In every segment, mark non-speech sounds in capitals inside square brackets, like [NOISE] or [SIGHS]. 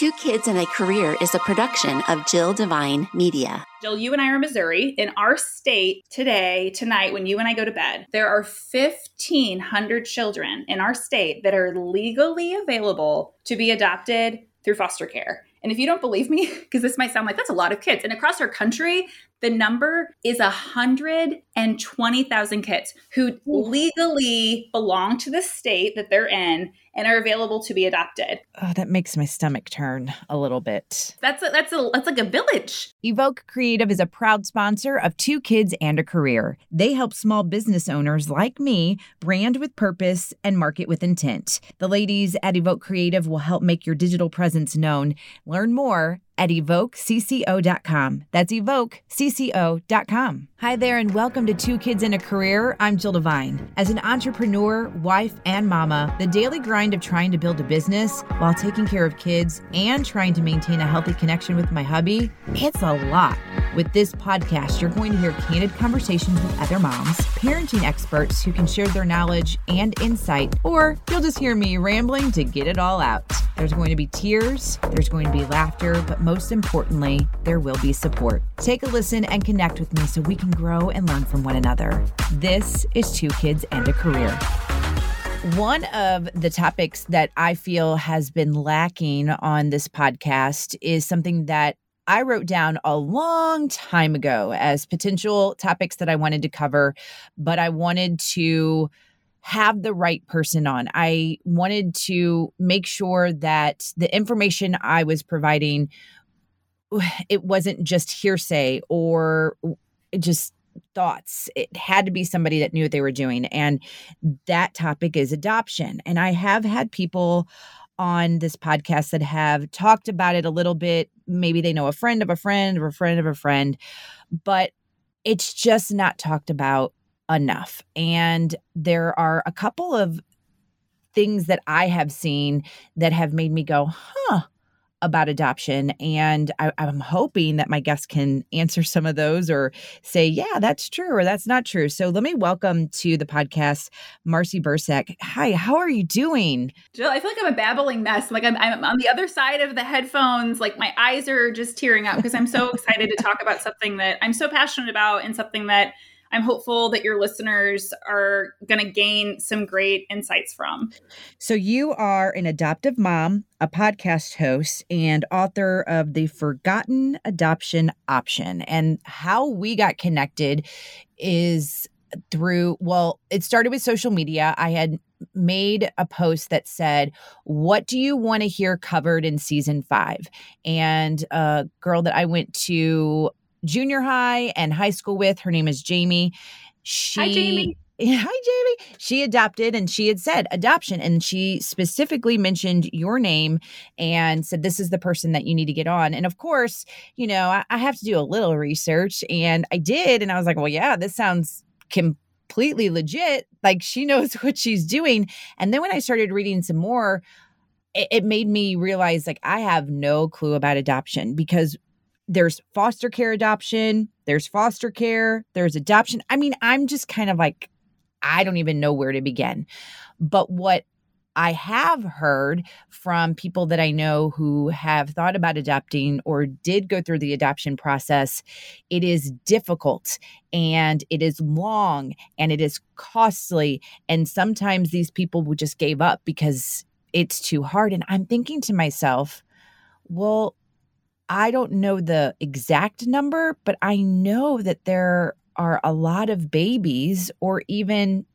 Two Kids and a Career is a production of Jill Devine Media. Jill, you and I are in Missouri. In our state today, tonight, when you and I go to bed, there are 1,500 children in our state that are legally available to be adopted through foster care. And if you don't believe me, [LAUGHS] because this might sound like that's a lot of kids, and across our country, the number is 120,000 kids who legally belong to the state that they're in and are available to be adopted. Oh, that makes my stomach turn a little bit. That's a, that's a that's like a village. Evoke Creative is a proud sponsor of Two Kids and a Career. They help small business owners like me brand with purpose and market with intent. The ladies at Evoke Creative will help make your digital presence known. Learn more at evokecco.com. That's evokecco.com. Hi there, and welcome to Two Kids in a Career. I'm Jill Devine. As an entrepreneur, wife, and mama, the daily grind of trying to build a business while taking care of kids and trying to maintain a healthy connection with my hubby, it's a lot. With this podcast, you're going to hear candid conversations with other moms, parenting experts who can share their knowledge and insight, or you'll just hear me rambling to get it all out. There's going to be tears, there's going to be laughter, but most importantly, there will be support. Take a listen and connect with me so we can grow and learn from one another. This is Two Kids and a Career. One of the topics that I feel has been lacking on this podcast is something that I wrote down a long time ago as potential topics that I wanted to cover, but I wanted to have the right person on. I wanted to make sure that the information I was providing [SIGHS] it wasn't just hearsay or just thoughts. It had to be somebody that knew what they were doing. And that topic is adoption. And I have had people on this podcast that have talked about it a little bit. Maybe they know a friend of a friend or a friend of a friend, but it's just not talked about enough. And there are a couple of things that I have seen that have made me go, huh, about adoption. And I, am hoping that my guests can answer some of those or say, yeah, that's true or that's not true. So let me welcome to the podcast Marcy Bursek. Hi, how are you doing? Jill, I feel like I'm a babbling mess. Like I'm, I'm on the other side of the headphones. Like my eyes are just tearing up because I'm so excited to talk about something that I'm so passionate about and something that I'm hopeful that your listeners are going to gain some great insights from. So, you are an adoptive mom, a podcast host, and author of The Forgotten Adoption Option. And how we got connected is through, well, it started with social media. I had made a post that said, What do you want to hear covered in season five? And a girl that I went to junior high and high school with. Her name is Jamie. She, Hi, Jamie. [LAUGHS] Hi, Jamie. She adopted and she had said adoption. And she specifically mentioned your name and said, This is the person that you need to get on. And of course, you know, I, I have to do a little research. And I did. And I was like, Well, yeah, this sounds completely legit. Like she [LAUGHS] knows what she's doing. And then when I started reading some more, it, it made me realize like I have no clue about adoption because there's foster care adoption, there's foster care, there's adoption. I mean, I'm just kind of like, I don't even know where to begin. But what I have heard from people that I know who have thought about adopting or did go through the adoption process, it is difficult and it is long and it is costly. And sometimes these people would just gave up because it's too hard. And I'm thinking to myself, well, I don't know the exact number, but I know that there are a lot of babies or even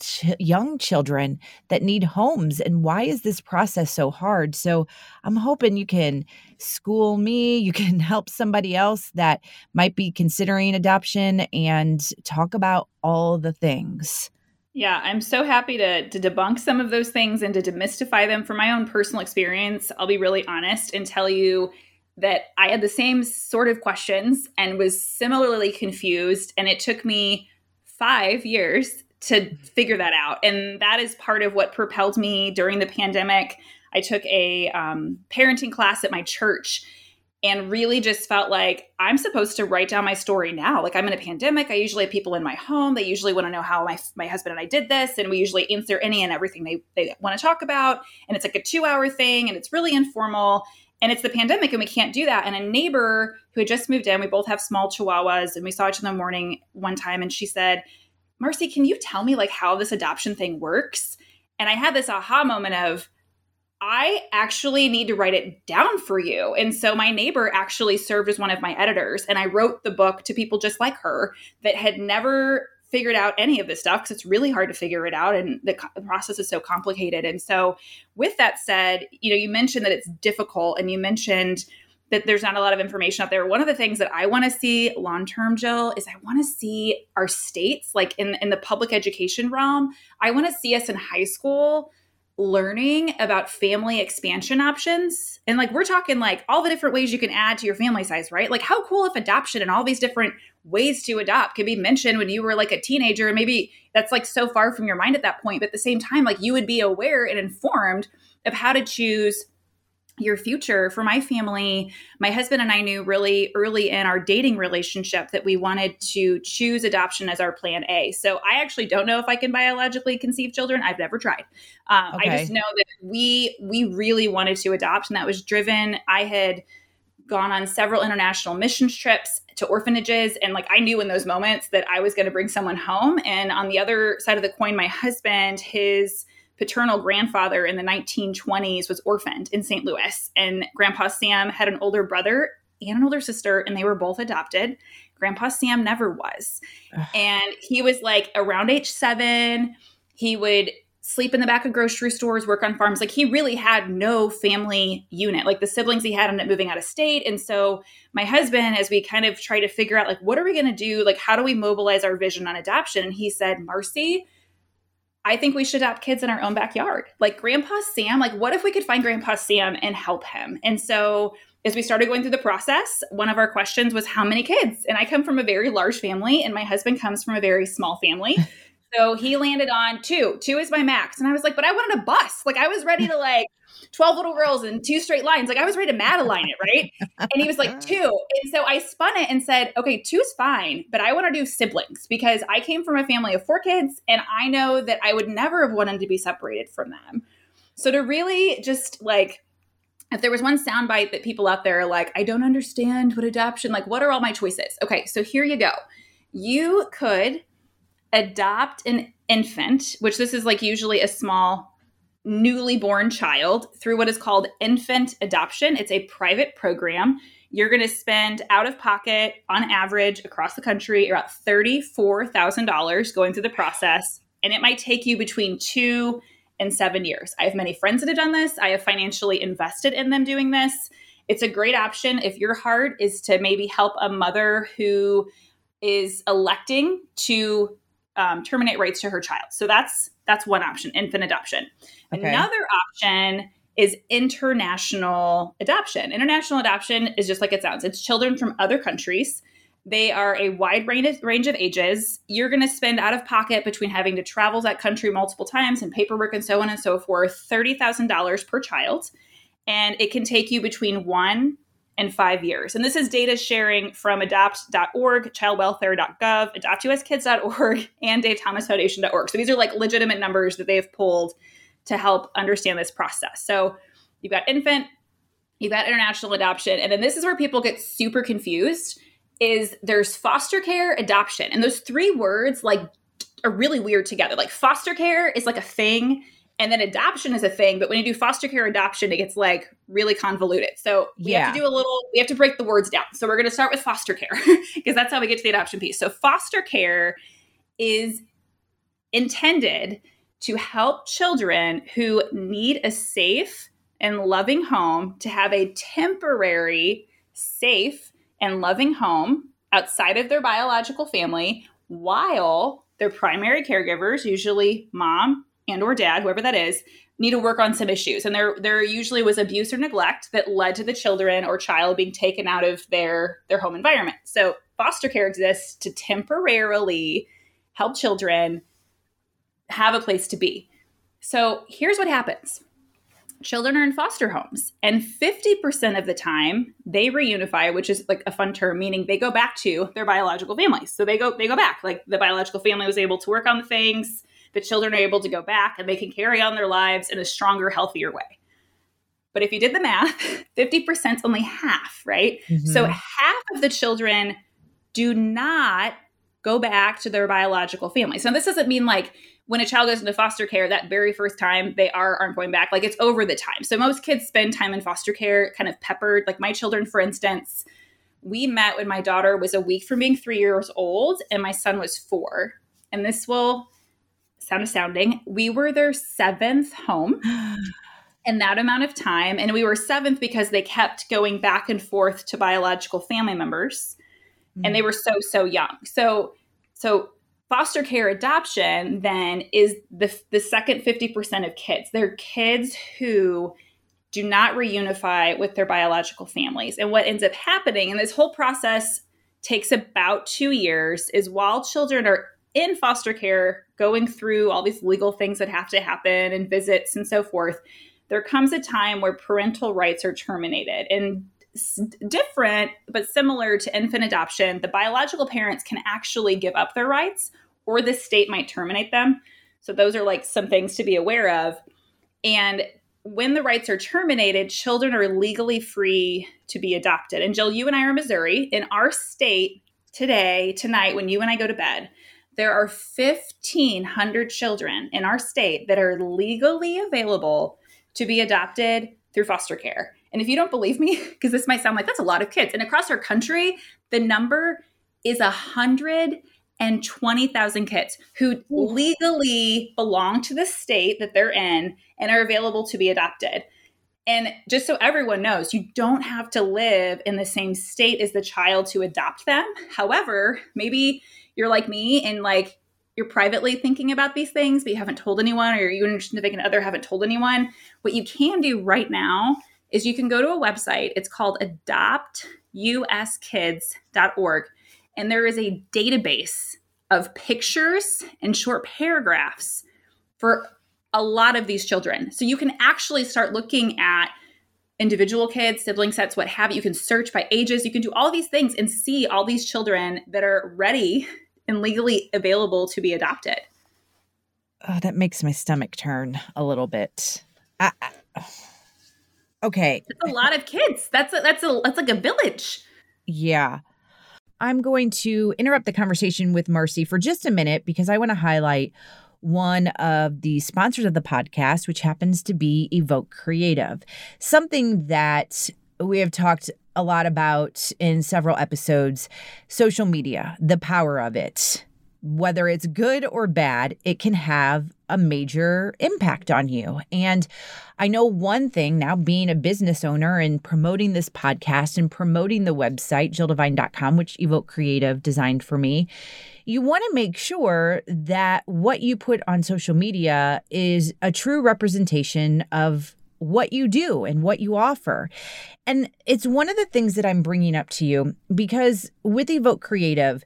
ch- young children that need homes. And why is this process so hard? So I'm hoping you can school me, you can [LAUGHS] help somebody else that might be considering adoption and talk about all the things. Yeah, I'm so happy to, to debunk some of those things and to demystify them from my own personal experience. I'll be really honest and tell you that I had the same sort of questions and was similarly confused. And it took me five years to figure that out. And that is part of what propelled me during the pandemic. I took a um, parenting class at my church and really just felt like I'm supposed to write down my story now. Like I'm in a pandemic. I usually have people in my home. They usually want to know how my, my husband and I did this. And we usually answer any and everything they, they want to talk about. And it's like a two hour thing and it's really informal and it's the pandemic and we can't do that. And a neighbor who had just moved in, we both have small chihuahuas, and we saw each in the morning one time, and she said, Marcy, can you tell me like how this adoption thing works? And I had this aha moment of, I actually need to write it down for you. And so my neighbor actually served as one of my editors. And I wrote the book to people just like her that had never figured out any of this stuff because it's really hard to figure it out and the, the, process is so complicated. And so, with that said, you know, you mentioned that it's difficult and you mentioned that there's not a lot of information out there. One of the things that I want to see long term, Jill, is I want to see our states, like in, in the public education realm, I want to see us in high school learning about family expansion options. And like we're talking like all the different ways you can add to your family size, right? Like how cool if adoption and all these different ways to adopt could be mentioned when you were like a teenager and maybe that's like so far from your mind at that point, but at the same time like you would be aware and informed of how to choose your future. For my family my husband and i knew really early in our dating relationship that we wanted to choose adoption as our plan a. So i actually don't know if i can biologically conceive children. I've never tried. Um, okay. i just know that we we really wanted to adopt and that was driven. I had gone on several international missions trips to orphanages and like i knew in those moments that i was going to bring someone home. And on the other side of the coin my husband his paternal grandfather in the 1920s was orphaned in St. Louis. And Grandpa Sam had an older brother and an older sister, and they were both adopted. Grandpa Sam never was. and he was like around age seven. He would sleep in the back of grocery stores, work on farms. Like he really had no family unit. Like the siblings he had ended up moving out of state. And so my husband, as we kind of try to figure out like what are we going to do? Like how do we mobilize our vision on adoption? And he said, Marcy, I think we should adopt kids in our own backyard. Like Grandpa Sam, like what if we could find Grandpa Sam and help him? And so as we started going through the process, one of our questions was how many kids? And I come from a very large family and my husband comes from a very small family. [LAUGHS] so he landed on two. Two is my max. And I was like, but I wanted a bus. Like I was ready to like 12 little girls and two straight lines. Like I was ready to Madeline it, right? And he was like, [LAUGHS] two. And so I spun it and said, okay, two's fine, but I want to do siblings because I came from a family of four kids and I know that I would never have wanted to be separated from them. So to really just like, if there was one soundbite that people out there are like, I don't understand what adoption, like, what are all my choices? Okay, so here you go. You could adopt an infant, which this is like usually a small newly born child through what is called infant adoption. It's a private program. You're going to spend out of pocket on average across the country about $34,000 going through the process. And it might take you between two and seven years. I have many friends that have done this. I have financially invested in them doing this. It's a great option if your heart is to maybe help a mother who is electing to um, terminate rights to her child. So that's that's one option, infant adoption. Okay. Another option is international adoption. International adoption is just like it sounds. It's children from other countries. They are a wide range range of ages. You're going to spend out of pocket between having to travel that country multiple times and paperwork and so on and so forth, $30,000 per child. And it can take you between one in five years. And this is data sharing from adopt.org, childwelfare.gov, adoptuskids.org, and davethomasfoundation.org. So these are like legitimate numbers that they've pulled to help understand this process. So you've got infant, you've got international adoption, and then this is where people get super confused is there's foster care, adoption. And those three words like are really weird together. Like foster care is like a thing and then adoption is a thing but when you do foster care adoption it gets like really convoluted. So we yeah. have to do a little we have to break the words down. So we're going to start with foster care [LAUGHS] because that's how we get to the adoption piece. So foster care is intended to help children who need a safe and loving home to have a temporary safe and loving home outside of their biological family while their primary caregivers usually mom and or dad, whoever that is, need to work on some issues. And there there usually was abuse or neglect that led to the children or child being taken out of their their home environment. So foster care exists to temporarily help children have a place to be. So here's what happens. Children are in foster homes, and 50% of the time they reunify, which is like a fun term, meaning they go back to their biological families. So they go they go back. Like the biological family was able to work on the things, the children are able to go back and they can carry on their lives in a stronger, healthier way. But if you did the math, [LAUGHS] 50% is only half, right? Mm-hmm. So half of the children do not go back to their biological family. So this doesn't mean like when a child goes into foster care that very first time they are aren't going back like it's over the time so most kids spend time in foster care kind of peppered like my children for instance we met when my daughter was a week from being three years old and my son was four and this will sound astounding we were their seventh home [GASPS] in that amount of time and we were seventh because they kept going back and forth to biological family members mm-hmm. and they mm. were so so young so so foster care adoption then is the, the second 50% of kids. They're kids who do not reunify with their biological families. And what ends up happening, and this whole process takes about two years, is while children are in foster care, going through all these legal things that have to happen and visits and so forth, there comes a time where parental rights are terminated. And different but similar to infant adoption, the biological parents can actually give up their rights or the state might terminate them. So those are like some things to be aware of. And when the rights are terminated, children are legally free to be adopted. And Jill, you and I are in Missouri. In our state today, tonight, when you and I go to bed, there are 1,500 children in our state that are legally available to be adopted through foster care. And if you don't believe me, [LAUGHS] because this might sound like that's a lot of kids, and across our country, the number is 120,000 kids who legally belong to the state that they're in and are available to be adopted. And just so everyone knows, you don't have to live in the same state as the child to adopt them. However, maybe you're like me and like you're privately thinking about these things, but you haven't told anyone, or you and your significant other haven't told anyone. What you can do right now is you can go to a website. It's called adoptuskids.org. And there is a database of pictures and short paragraphs for a lot of these children. So you can actually start looking at individual kids, sibling sets, what have you. You can search by ages. You can do all these things and see all these children that are ready and legally available to be adopted. Oh, that makes my stomach turn a little bit. I, I, Okay. It's a lot of kids. That's a, that's a that's like a village. Yeah. I'm going to interrupt the conversation with Marcy for just a minute because I want to highlight one of the sponsors of the podcast, which happens to be Evoke Creative. Something that we have talked a lot about in several episodes social media, the power of it whether it's good or bad, it can have a major impact on you. And I know one thing now being a business owner and promoting this podcast and promoting the website, jilldevine.com, which Evoke Creative designed for me. You want to make sure that what you put on social media is a true representation of what you do and what you offer. And it's one of the things that I'm bringing up to you because with Evoke Creative,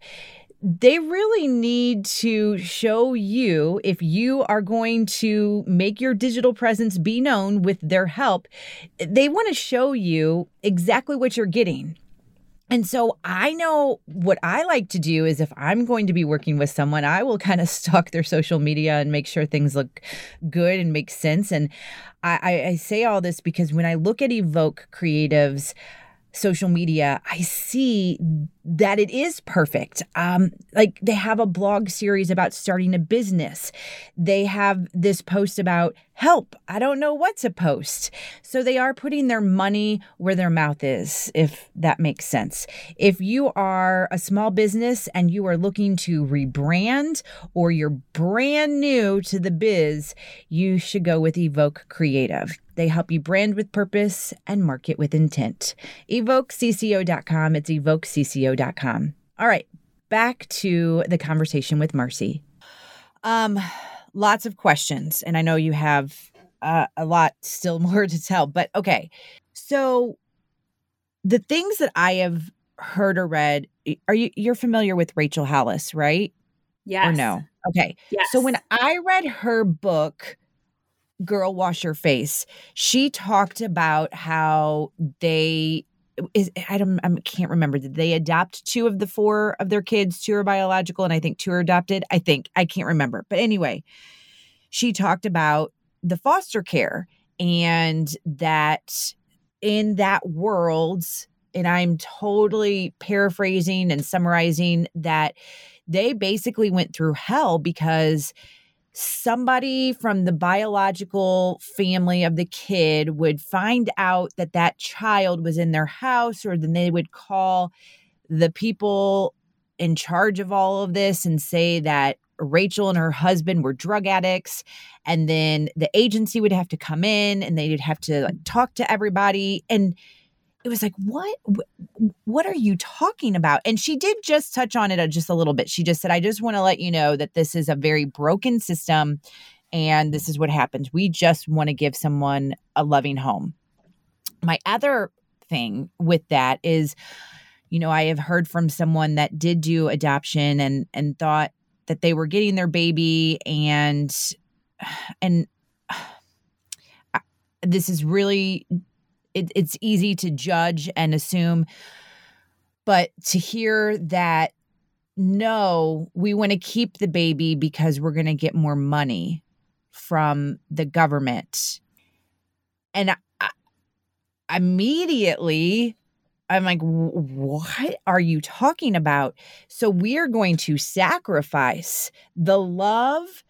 they really need to show you if you are going to make your digital presence be known with their help. They want to show you exactly what you're getting. And so I know what I like to do is if I'm going to be working with someone, I will kind of [LAUGHS] stalk their social media and make sure things look good and make sense. And I, I say all this because when I look at Evoke Creatives, social media, I see that it is perfect. Um, like they have a blog series about starting a business. They have this post about help. I don't know what to post. So they are putting their money where their mouth is, if that makes sense. If you are a small business and you are looking to rebrand or you're brand new to the biz, you should go with Evoke Creative. They help you brand with purpose and market with intent. EvokeCCO.com. It's EvokeCCO.com. All right, back to the conversation with Marcy. Um, lots of questions, and I know you have uh, a lot still [LAUGHS] more to tell, but okay. So, the things that I have heard or read, are you you're familiar with Rachel Hollis, right? Yes. Or no? Okay. Yes. So when I read her book, Girl Wash Your Face, she talked about how they is I don't I can't remember. Did they adopt two of the four of their kids? Two are biological, and I think two are adopted. I think I can't remember. But anyway, she talked about the foster care and that in that world, and I'm totally paraphrasing and summarizing that they basically went through hell because somebody from the biological family of the kid would find out that that child was in their house or then they would call the people in charge of all of this and say that Rachel and her husband were drug addicts and then the agency would have to come in and they'd have to like talk to everybody and it was like what? What are you talking about? And she did just touch on it uh, just a little bit. She just said i just want to let you know that this is a very broken system and this is what happens we just want to give someone a loving home. My other thing with that is you know i have heard from someone that did do adoption and and thought that they were getting their baby and [SIGHS] and [SIGHS] this is really it, it's easy to judge and assume but to hear that no we want to keep the baby because we're going to get more money from the government and I, immediately I'm like, what are you talking about? So we are going to sacrifice the love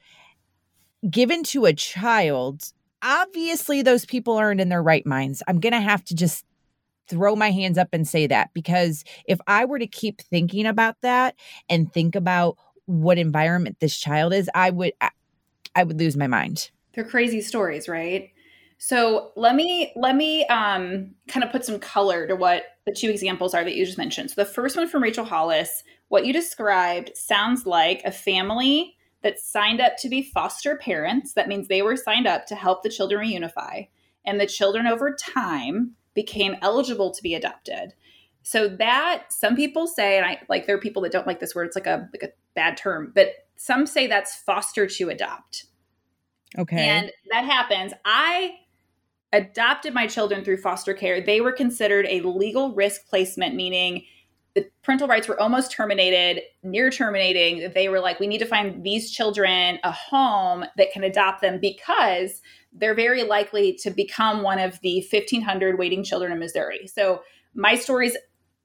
given to a child. Obviously, those people aren't in their right minds. I'm going to have to just throw my hands up and say that because if I were to keep thinking about that and think about what environment this child is, I would I would lose my mind. They're crazy stories, right? So let me let me um, kind of put some color to what the two examples are that you just mentioned. So the first one from Rachel Hollis, what you described sounds like a family that signed up to be foster parents. That means they were signed up to help the children reunify, and the children over time became eligible to be adopted. So that some people say, and I like there are people that don't like this word. It's like a like a bad term, but some say that's foster to adopt. Okay. And that happens. I adopted my children through foster care, they were considered a legal risk placement, meaning the parental rights were almost terminated, near terminating. They were like, we need to find these children a home that can adopt them because they're very likely to become one of the 1,500 waiting children in Missouri. So my story's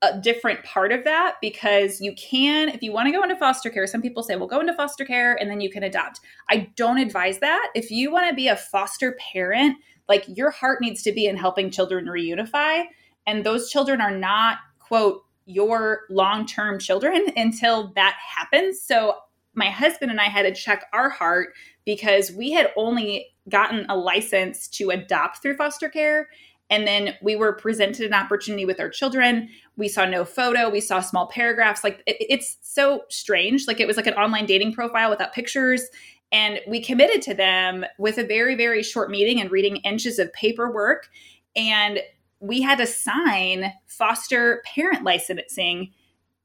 a different part of that because you can, if you want to go into foster care, some people say, well, go into foster care and then you can adopt. I don't advise that. If you want to be a foster parent, like your heart needs to be in helping children reunify. And those children are not, quote, your long term children until that happens. So my husband and I had to check our heart because we had only gotten a license to adopt through foster care. And then we were presented an opportunity with our children. We saw no photo. We saw small paragraphs. Like it, it's so strange. Like it was like an online dating profile without pictures. And we committed to them with a very, very short meeting and reading inches of paperwork. And we had to sign foster parent licensing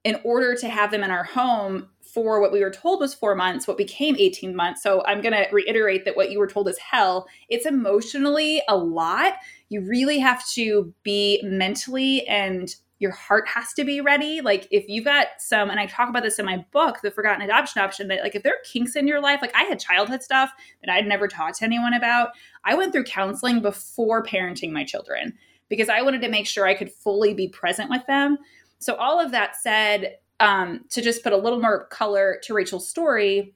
in order to have them in our home for what we were told was four months, what became 18 months. So I'm going to reiterate that what you were told is hell. It's emotionally a lot. You really have to be mentally and your heart has to be ready. Like if you've got some, and I talk about this in my book, The Forgotten Adoption Option, that like if there are kinks in your life, like I had childhood stuff that I'd never talked to anyone about. I went through counseling before parenting my children because I wanted to make sure I could fully be present with them. So all of that said, um, to just put a little more color to Rachel's story,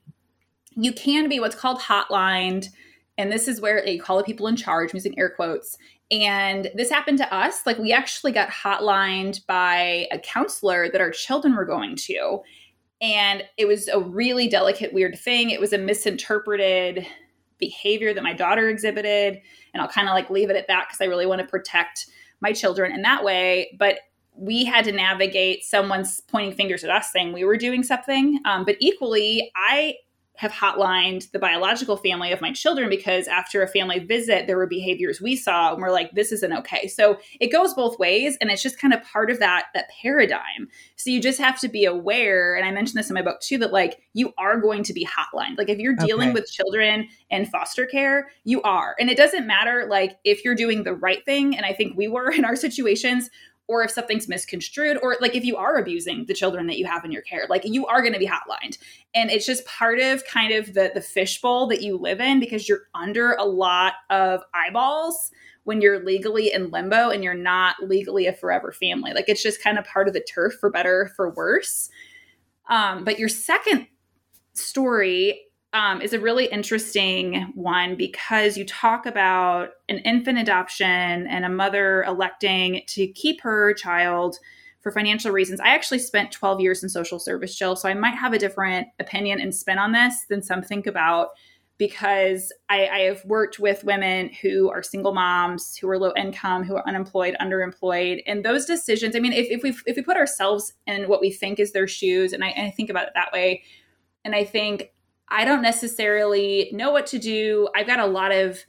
you can be what's called hotlined. And this is where you call the people in charge, I'm using air quotes, and this happened to us. Like, we actually got hotlined by a counselor that our children were going to. And it was a really delicate, weird thing. It was a misinterpreted behavior that my daughter exhibited. And I'll kind of like leave it at that because I really want to protect my children in that way. But we had to navigate someone's pointing fingers at us saying we were doing something. Um, but equally, I have hotlined the biological family of my children because after a family visit, there were behaviors we saw and we're like, this isn't okay. So it goes both ways. And it's just kind of part of that, that paradigm. So you just have to be aware. And I mentioned this in my book too, that like you are going to be hotlined. Like if you're dealing okay. with children in foster care, you are. And it doesn't matter like if you're doing the right thing. And I think we were [LAUGHS] in our situations or if something's misconstrued or like if you are abusing the children that you have in your care like you are going to be hotlined. And it's just part of kind of the the fishbowl that you live in because you're under a lot of eyeballs when you're legally in limbo and you're not legally a forever family. Like it's just kind of part of the turf for better for worse. Um, but your second story um, is a really interesting one because you talk about an infant adoption and a mother electing to keep her child for financial reasons. I actually spent 12 years in social service, Jill, so I might have a different opinion and spin on this than some think about because I, I have worked with women who are single moms, who are low income, who are unemployed, underemployed, and those decisions. I mean, if, if we if we put ourselves in what we think is their shoes, and I, and I think about it that way, and I think I don't necessarily know what to do. I've got a lot of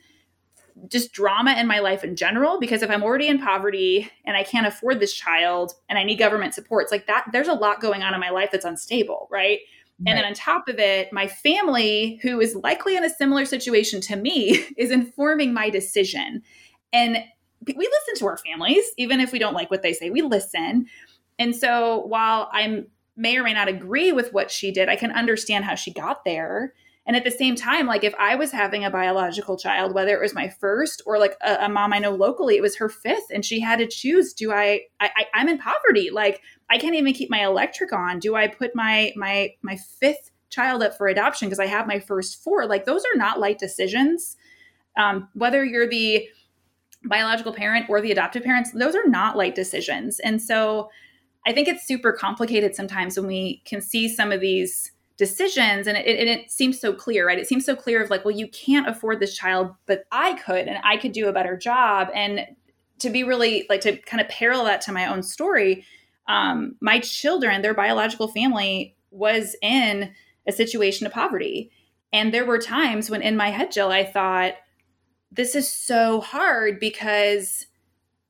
just drama in my life in general because if I'm already in poverty and I can't afford this child and I need government supports like that, there's a lot going on in my life that's unstable, right? Right. And then on top of it, my family, who is likely in a similar situation to me, [LAUGHS] is informing my decision. And we listen to our families, even if we don't like what they say, we listen. And so while I'm may or may not agree with what she did. I can understand how she got there. And at the same time, like if I was having a biological child, whether it was my first or like a, a mom I know locally, it was her fifth, and she had to choose: Do I, I, I am in poverty, like I can't even keep my electric on. Do I put my my my fifth child up for adoption because I have my first four? Like those are not light decisions. Um, whether you're the biological parent or the adoptive parents, those are not light decisions. And so I think it's super complicated sometimes when we can see some of these decisions and it, and it seems so clear, right? It seems so clear of like, well, you can't afford this child, but I could and I could do a better job. And to be really like to kind of parallel that to my own story, um, my children, their biological family was in a situation of poverty. And there were times when in my head, Jill, I thought, this is so hard because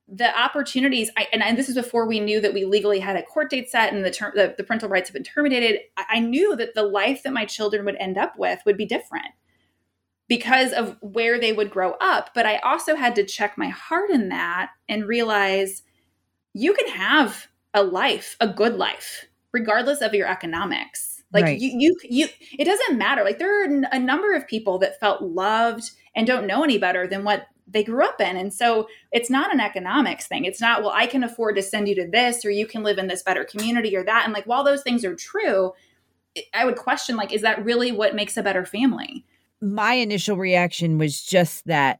the opportunities I, and, and, this is before we knew that we legally had a court date set and the, term, the, the parental rights have been terminated I, I knew that the life that my children would end up with would be different because of where they would grow up. But i also had to check my heart in that and realize you can have a life a good life regardless of your economics. Like right. you you you it doesn't matter. Like there are a number of people that felt loved and don't know any better than what they grew up in. And so it's not an economics thing. It's not, well, I can afford to send you to this or you can live in this better community or that. And like, while those things are true, I would question, like, is that really what makes a better family? My initial reaction was just that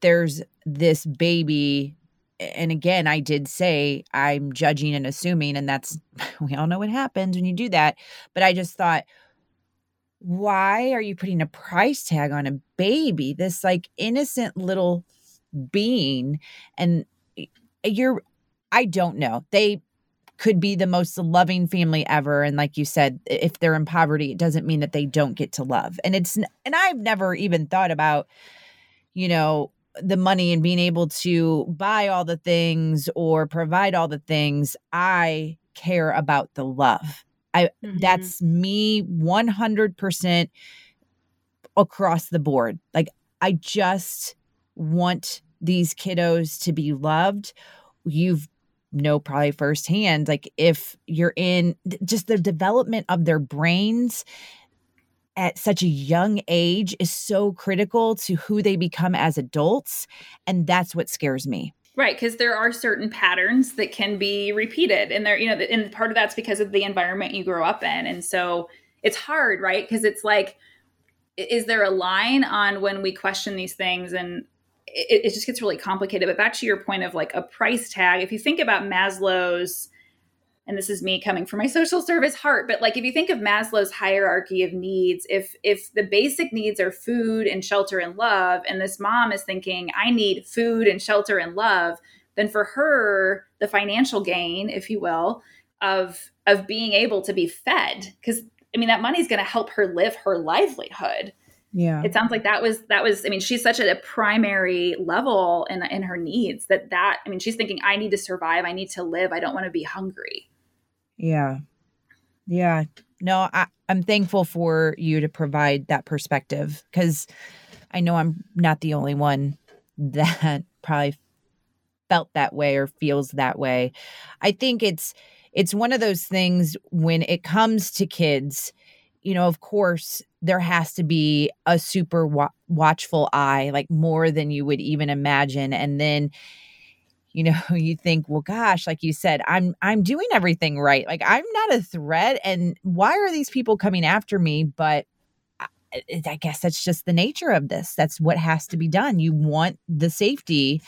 there's this baby. And again, I did say I'm judging and assuming, and that's, [LAUGHS] we all know what happens when you do that. But I just thought, why are you putting a price tag on a baby? This like innocent little being and you're i don't know. They could be the most loving family ever and like you said if they're in poverty it doesn't mean that they don't get to love and it's and i've never even thought about you know the money and being able to buy all the things or provide all the things. I care about the love I mm-hmm. that's me 100% across the board. Like I just want these kiddos to be loved. You've know probably firsthand like if you're in just the development of their brains at such a young age is so critical to who they become as adults and that's what scares me Right, because there are certain patterns that can be repeated, and there, you know, and part of that's because of the environment you grow up in, and so it's hard, right? Because it's like, is there a line on when we question these things, and it, it just gets really complicated. But back to your point of like a price tag, if you think about Maslow's and this is me coming from my social service heart but like if you think of maslow's hierarchy of needs if if the basic needs are food and shelter and love and this mom is thinking i need food and shelter and love then for her the financial gain if you will of of being able to be fed because i mean that money is going to help her live her livelihood. Yeah. It sounds like that was that was i mean she's such a, a primary level in in her needs that that i mean she's thinking i need to survive. I need to live. I don't want to be hungry yeah. Yeah. No, I, I'm thankful for you to provide that perspective because I know I'm not the only one [LAUGHS] that probably felt that way or feels that way. I think it's it's one of those things when it comes to kids, you know, of course, there has to be a super wa- watchful eye, like more than you would even imagine. And then, you know, [LAUGHS] you think, well, gosh, like you said, I'm I'm doing everything right. Like I'm not a threat, and why are these people coming after me? But I, I guess that's just the nature of this. That's what has to be done. You want the safety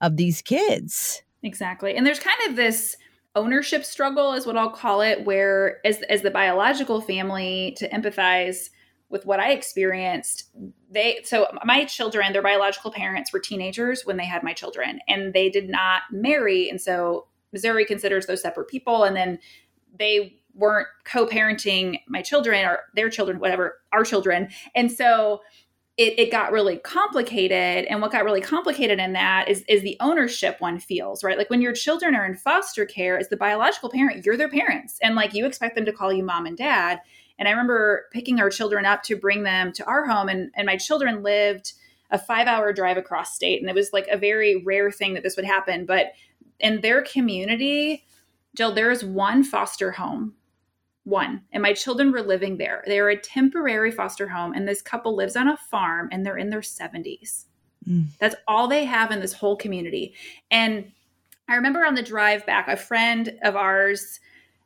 of these kids. Exactly. And there's kind of this ownership struggle is what I'll call it where as as the biological family to empathize with what I experienced they so my children their biological parents were teenagers when they had my children and they did not marry and so Missouri considers those separate people and then they weren't co-parenting my children or their children whatever our children and so it, it got really complicated and what got really complicated in that is is the ownership one feels right? Like when your children are in foster care as the biological parent you're their parents and like you expect them to call you mom and dad and i remember picking our children up to bring them to our home and, and my children lived a five hour drive across state and it was like a very rare thing that this would happen. But in their community jill there is one foster home one and my children were living there. They're a temporary foster home and this couple lives on a farm and they're in their 70s mm. that's all they have in this whole community. And i remember on the drive back a friend of ours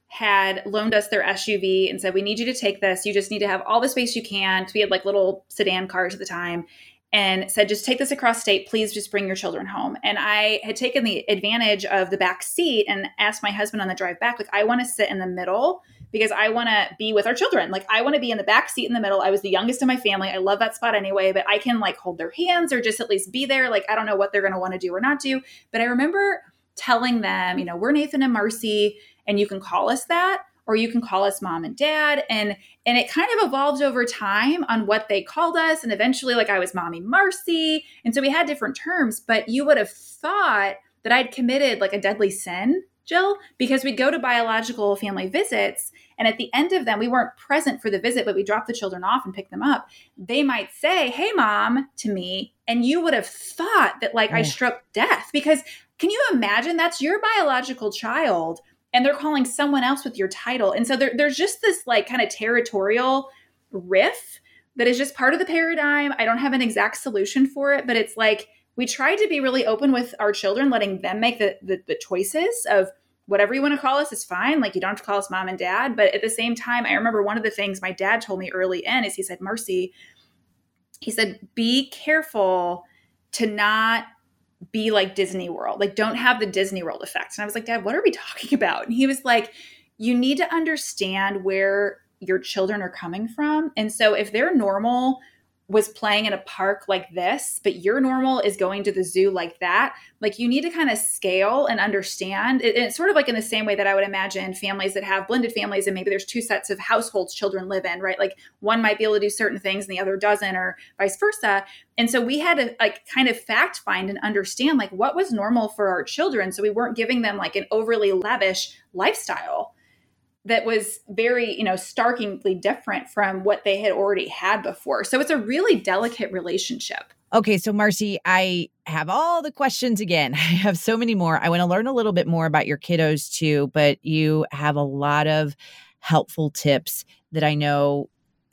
had loaned us their suv and said we need you to take this you just need to have all the space you can we had like little sedan cars at the time and said just take this across state please just bring your children home and i had taken the advantage of the back seat and asked my husband on the drive back like i want to sit in the middle because I want to be with our children. Like I want to be in the back seat in the middle. I was the youngest in my family. I love that spot anyway, but I can like hold their hands or just at least be there. Like I don't know what they're going to want to do or not do, but I remember telling them, you know, we're Nathan and Marcy and you can call us that or you can call us mom and dad and and it kind of evolved over time on what they called us and eventually like I was mommy Marcy and so we had different terms, but you would have thought that I'd committed like a deadly sin Jill, because we'd go to biological family visits. And at the end of them, we weren't present for the visit, but we dropped the children off and picked them up. They might say, Hey, mom, to me. And you would have thought that, like, I struck death because can you imagine that's your biological child and they're calling someone else with your title? And so there, there's just this, like, kind of territorial riff that is just part of the paradigm. I don't have an exact solution for it, but it's like, we tried to be really open with our children, letting them make the, the, the choices of whatever you want to call us is fine. Like you don't have to call us mom and dad. But at the same time, I remember one of the things my dad told me early in is he said, Marcy, he said, be careful to not be like Disney World. Like don't have the Disney World effect. And I was like, Dad, what are we [LAUGHS] talking about? And he was like, you need to understand where your children are coming from. And so if they're normal was playing in a park like this, but your normal is going to the zoo like that. Like you need to kind of scale and understand. It, it's sort of like in the same way that I would imagine families that have blended families and maybe there's two sets of households children live in, right? Like one might be able to do certain things and the other doesn't, or vice versa. And so we had to like kind of fact find and understand like what was normal for our children. So we weren't giving them like an overly lavish lifestyle that was very, you know, starkly different from what they had already had before. So it's a really delicate relationship. Okay, so Marcy, I have all the questions again. [LAUGHS] I have so many more. I want to learn a little bit more about your kiddos too, but you have a lot of helpful tips that I know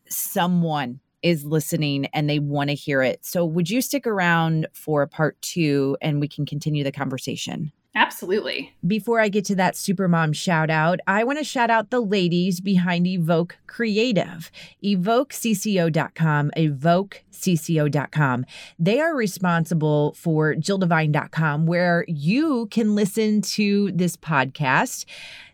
someone is listening and they want to hear it. So, would you stick around for part two and we can continue the conversation? Absolutely. Before I get to that supermom shout out, I want to shout out the ladies behind Evoke Creative, evokecco.com, evokecco.com. They are responsible for jilldevine.com, where you can listen to this podcast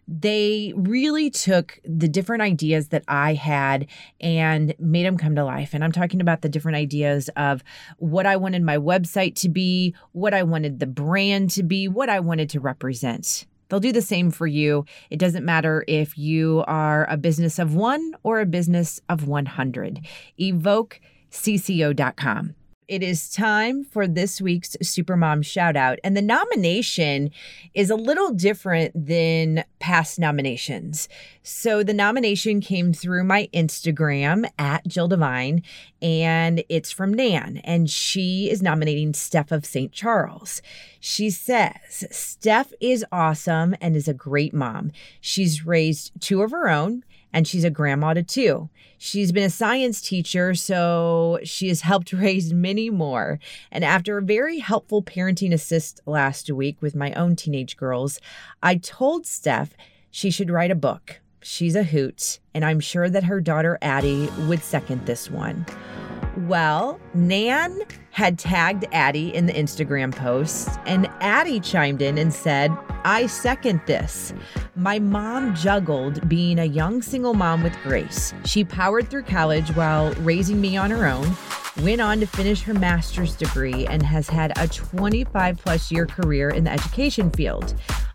they really took the different ideas that I had and made them come to life. And I'm talking about the different ideas of what I wanted my website to be, what I wanted the brand to be, what I wanted to represent. They'll do the same for you. It doesn't matter if you are a business of one or a business of 100. EvokeCCO.com it is time for this week's Supermom shout out. And the nomination is a little different than past nominations. So the nomination came through my Instagram at Jill Devine, and it's from Nan, and she is nominating Steph of St. Charles. She says, Steph is awesome and is a great mom. She's raised two of her own and she's a grandma to two. She's been a science teacher, so she has helped [LAUGHS] raise many more. And after a very helpful parenting assist last week with my own teenage girls, I told Steph she should write a book. She's a hoot, and I'm sure that her daughter Addie would second this one. Well, Nan had tagged Addie in the Instagram post, and Addie chimed in and said, I second this. My mom juggled being a young single mom with grace. She powered through college while raising me on her own, went on to finish her master's degree, and has had a 25 plus year career in the education field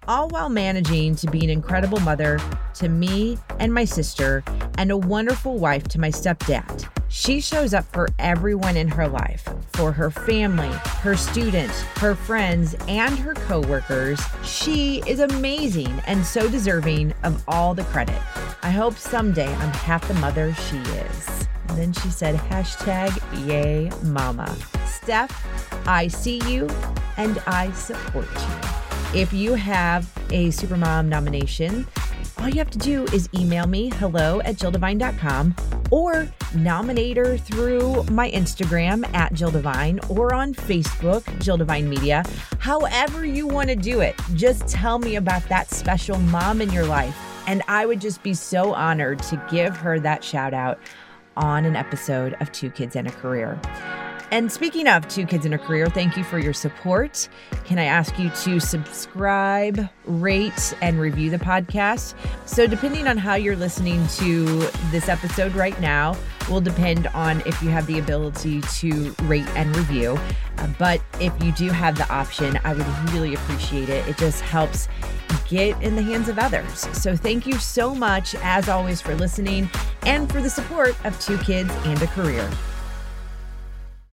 all while managing to be an incredible mother to me and my sister, and a wonderful wife to my stepdad. She shows up for everyone in her life, for her family, her students, her friends, and her coworkers. She is amazing and so deserving of all the credit. I hope someday I'm half the mother she is. And then she said, hashtag yay mama. Steph, I see you and I support you. If you have a Supermom nomination, all you have to do is email me hello at jilldevine.com or nominate her through my Instagram at Jill Devine or on Facebook, Jill Devine Media. However, you want to do it, just tell me about that special mom in your life. And I would just be so honored to give her that shout out on an episode of Two Kids and a Career. And speaking of Two Kids and a Career, thank you for your support. Can I ask you to subscribe, rate, and review the podcast? So, depending on how you're listening to this episode right now, will depend on if you have the ability to rate and review. Uh, but if you do have the option, I would really appreciate it. It just helps get in the hands of others. So, thank you so much, as always, for listening and for the support of Two Kids and a Career.